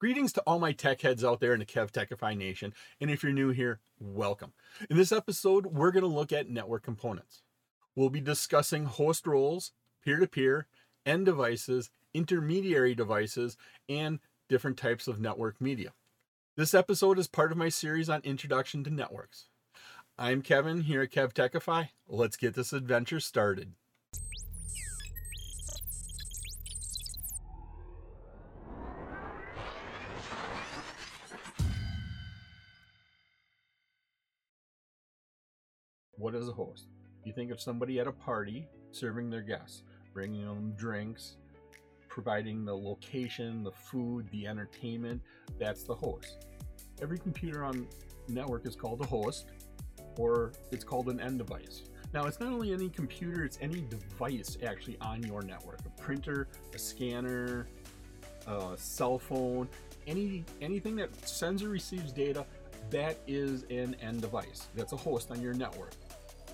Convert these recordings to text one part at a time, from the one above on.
Greetings to all my tech heads out there in the KevTechify Nation, and if you're new here, welcome. In this episode, we're going to look at network components. We'll be discussing host roles, peer to peer, end devices, intermediary devices, and different types of network media. This episode is part of my series on Introduction to Networks. I'm Kevin here at KevTechify. Let's get this adventure started. What is a host? You think of somebody at a party serving their guests, bringing them drinks, providing the location, the food, the entertainment. That's the host. Every computer on network is called a host, or it's called an end device. Now, it's not only any computer, it's any device actually on your network a printer, a scanner, a cell phone, any anything that sends or receives data that is an end device. That's a host on your network.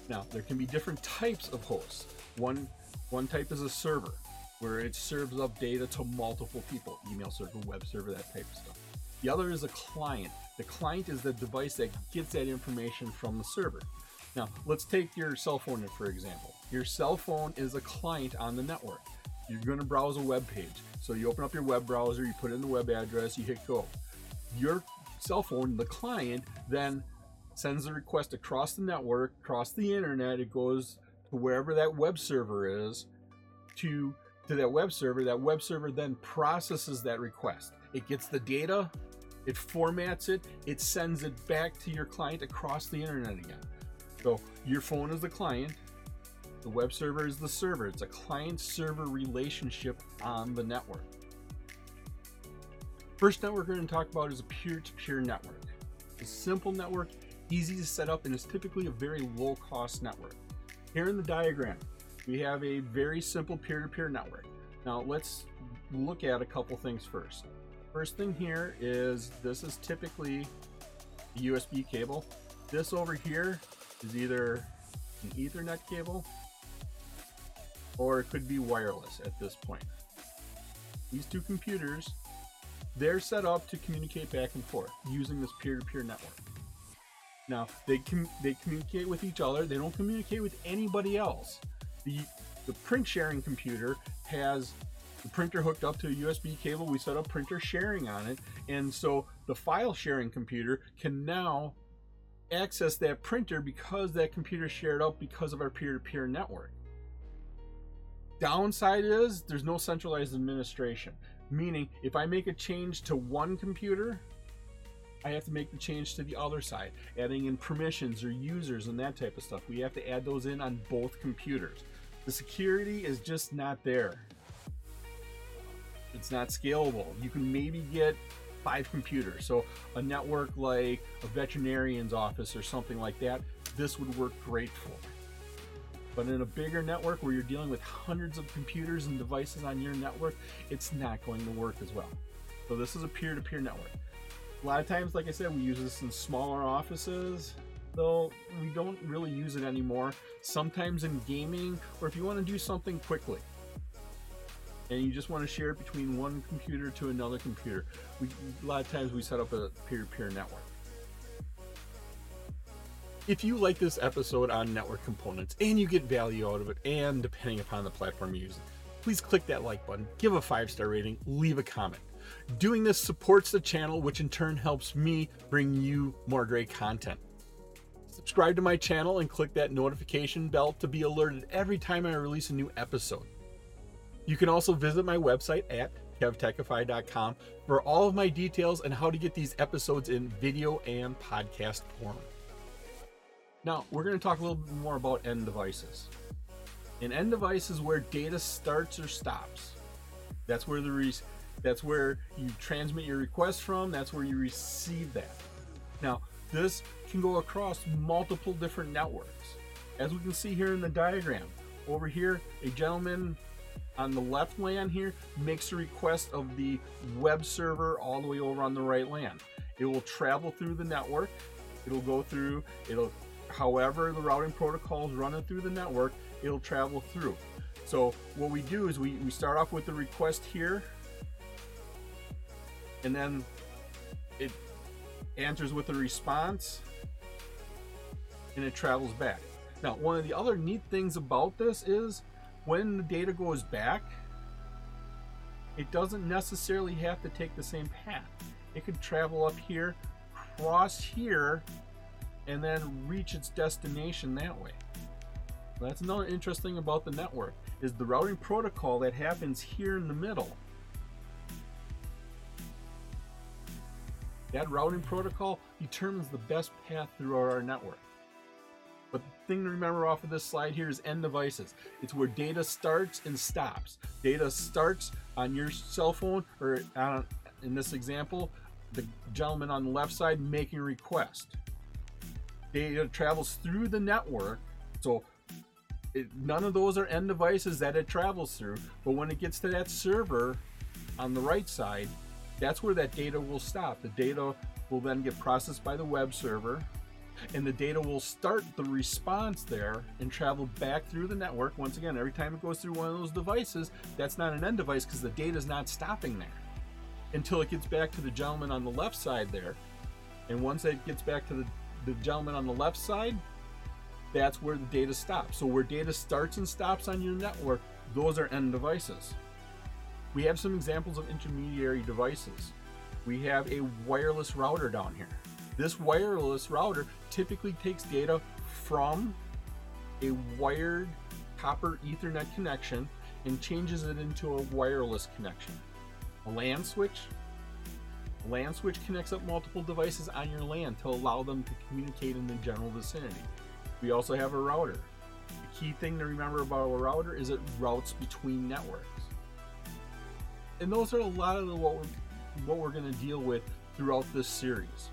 Now, there can be different types of hosts. One one type is a server, where it serves up data to multiple people, email server, web server, that type of stuff. The other is a client. The client is the device that gets that information from the server. Now, let's take your cell phone for example. Your cell phone is a client on the network. You're going to browse a web page. So you open up your web browser, you put in the web address, you hit go. Your cell phone, the client, then sends a request across the network, across the internet. It goes to wherever that web server is to to that web server. That web server then processes that request. It gets the data, it formats it, it sends it back to your client across the internet again. So your phone is the client, the web server is the server. It's a client server relationship on the network. First network we're going to talk about is a peer to peer network. It's a simple network, easy to set up, and is typically a very low cost network. Here in the diagram, we have a very simple peer to peer network. Now let's look at a couple things first. First thing here is this is typically a USB cable. This over here is either an Ethernet cable or it could be wireless at this point. These two computers, they're set up to communicate back and forth using this peer-to-peer network. Now, they com- they communicate with each other. They don't communicate with anybody else. The the print sharing computer has the printer hooked up to a USB cable. We set up printer sharing on it, and so the file sharing computer can now access that printer because that computer shared up because of our peer-to-peer network. Downside is there's no centralized administration, meaning if I make a change to one computer, I have to make the change to the other side, adding in permissions or users and that type of stuff. We have to add those in on both computers. The security is just not there. It's not scalable. You can maybe get five computers. So a network like a veterinarian's office or something like that, this would work great for. But in a bigger network where you're dealing with hundreds of computers and devices on your network, it's not going to work as well. So this is a peer-to-peer network. A lot of times, like I said, we use this in smaller offices, though we don't really use it anymore. Sometimes in gaming, or if you want to do something quickly and you just want to share it between one computer to another computer. We, a lot of times we set up a peer-to-peer network. If you like this episode on network components and you get value out of it, and depending upon the platform you use, please click that like button, give a five star rating, leave a comment. Doing this supports the channel, which in turn helps me bring you more great content. Subscribe to my channel and click that notification bell to be alerted every time I release a new episode. You can also visit my website at kevtechify.com for all of my details and how to get these episodes in video and podcast form. Now, we're going to talk a little bit more about end devices. An end device is where data starts or stops. That's where the that's where you transmit your request from, that's where you receive that. Now, this can go across multiple different networks. As we can see here in the diagram, over here, a gentleman on the left LAN here makes a request of the web server all the way over on the right LAN. It will travel through the network. It'll go through, it'll, however the routing protocols run it through the network, it'll travel through. So what we do is we, we start off with the request here and then it answers with a response and it travels back. Now, one of the other neat things about this is when the data goes back, it doesn't necessarily have to take the same path. It could travel up here, cross here, and then reach its destination that way. That's another interesting about the network is the routing protocol that happens here in the middle. That routing protocol determines the best path through our network. But the thing to remember off of this slide here is end devices. It's where data starts and stops. Data starts on your cell phone, or on, in this example, the gentleman on the left side making a request. Data travels through the network, so it, none of those are end devices that it travels through. But when it gets to that server on the right side, that's where that data will stop. The data will then get processed by the web server and the data will start the response there and travel back through the network. Once again, every time it goes through one of those devices, that's not an end device because the data is not stopping there until it gets back to the gentleman on the left side there. And once it gets back to the, the gentleman on the left side, that's where the data stops. So where data starts and stops on your network, those are end devices. We have some examples of intermediary devices. We have a wireless router down here. This wireless router typically takes data from a wired copper Ethernet connection and changes it into a wireless connection. A LAN switch. A LAN switch connects up multiple devices on your LAN to allow them to communicate in the general vicinity. We also have a router. The key thing to remember about a router is it routes between networks. And those are a lot of the, what we're, what we're going to deal with throughout this series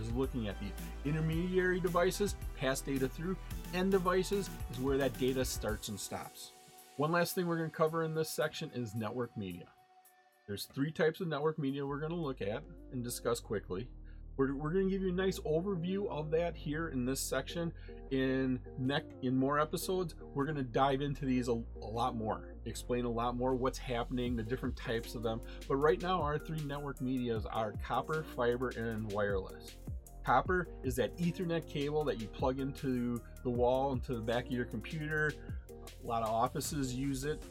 is looking at the intermediary devices, pass data through, end devices is where that data starts and stops. One last thing we're going to cover in this section is network media. There's three types of network media we're going to look at and discuss quickly. We're, we're going to give you a nice overview of that here in this section. In neck in more episodes, we're going to dive into these a, a lot more, explain a lot more what's happening, the different types of them. But right now, our three network medias are copper, fiber, and wireless. Copper is that Ethernet cable that you plug into the wall, into the back of your computer. A lot of offices use it.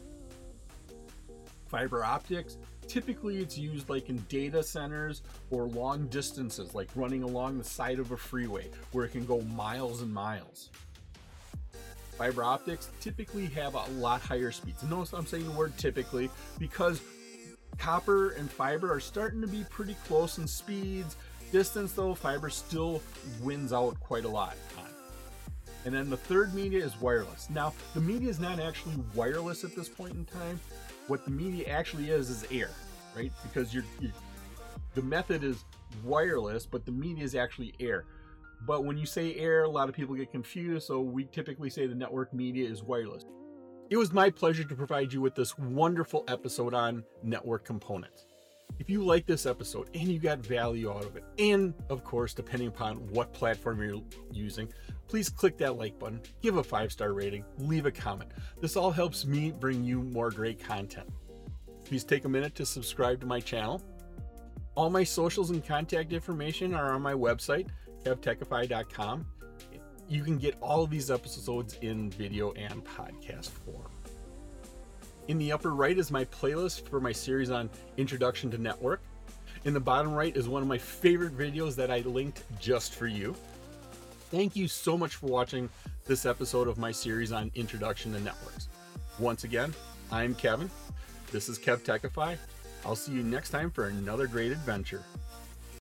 Fiber optics, typically it's used like in data centers or long distances, like running along the side of a freeway where it can go miles and miles. Fiber optics typically have a lot higher speeds. Notice I'm saying the word typically because copper and fiber are starting to be pretty close in speeds Distance though, fiber still wins out quite a lot. And then the third media is wireless. Now, the media is not actually wireless at this point in time. What the media actually is is air, right? Because you're, you're the method is wireless, but the media is actually air. But when you say air, a lot of people get confused, so we typically say the network media is wireless. It was my pleasure to provide you with this wonderful episode on network components. If you like this episode and you got value out of it, and of course, depending upon what platform you're using, please click that like button, give a five star rating, leave a comment. This all helps me bring you more great content. Please take a minute to subscribe to my channel. All my socials and contact information are on my website, kevtechify.com. You can get all of these episodes in video and podcast form. In the upper right is my playlist for my series on Introduction to Network. In the bottom right is one of my favorite videos that I linked just for you. Thank you so much for watching this episode of my series on Introduction to Networks. Once again, I'm Kevin. This is KevTechify. I'll see you next time for another great adventure.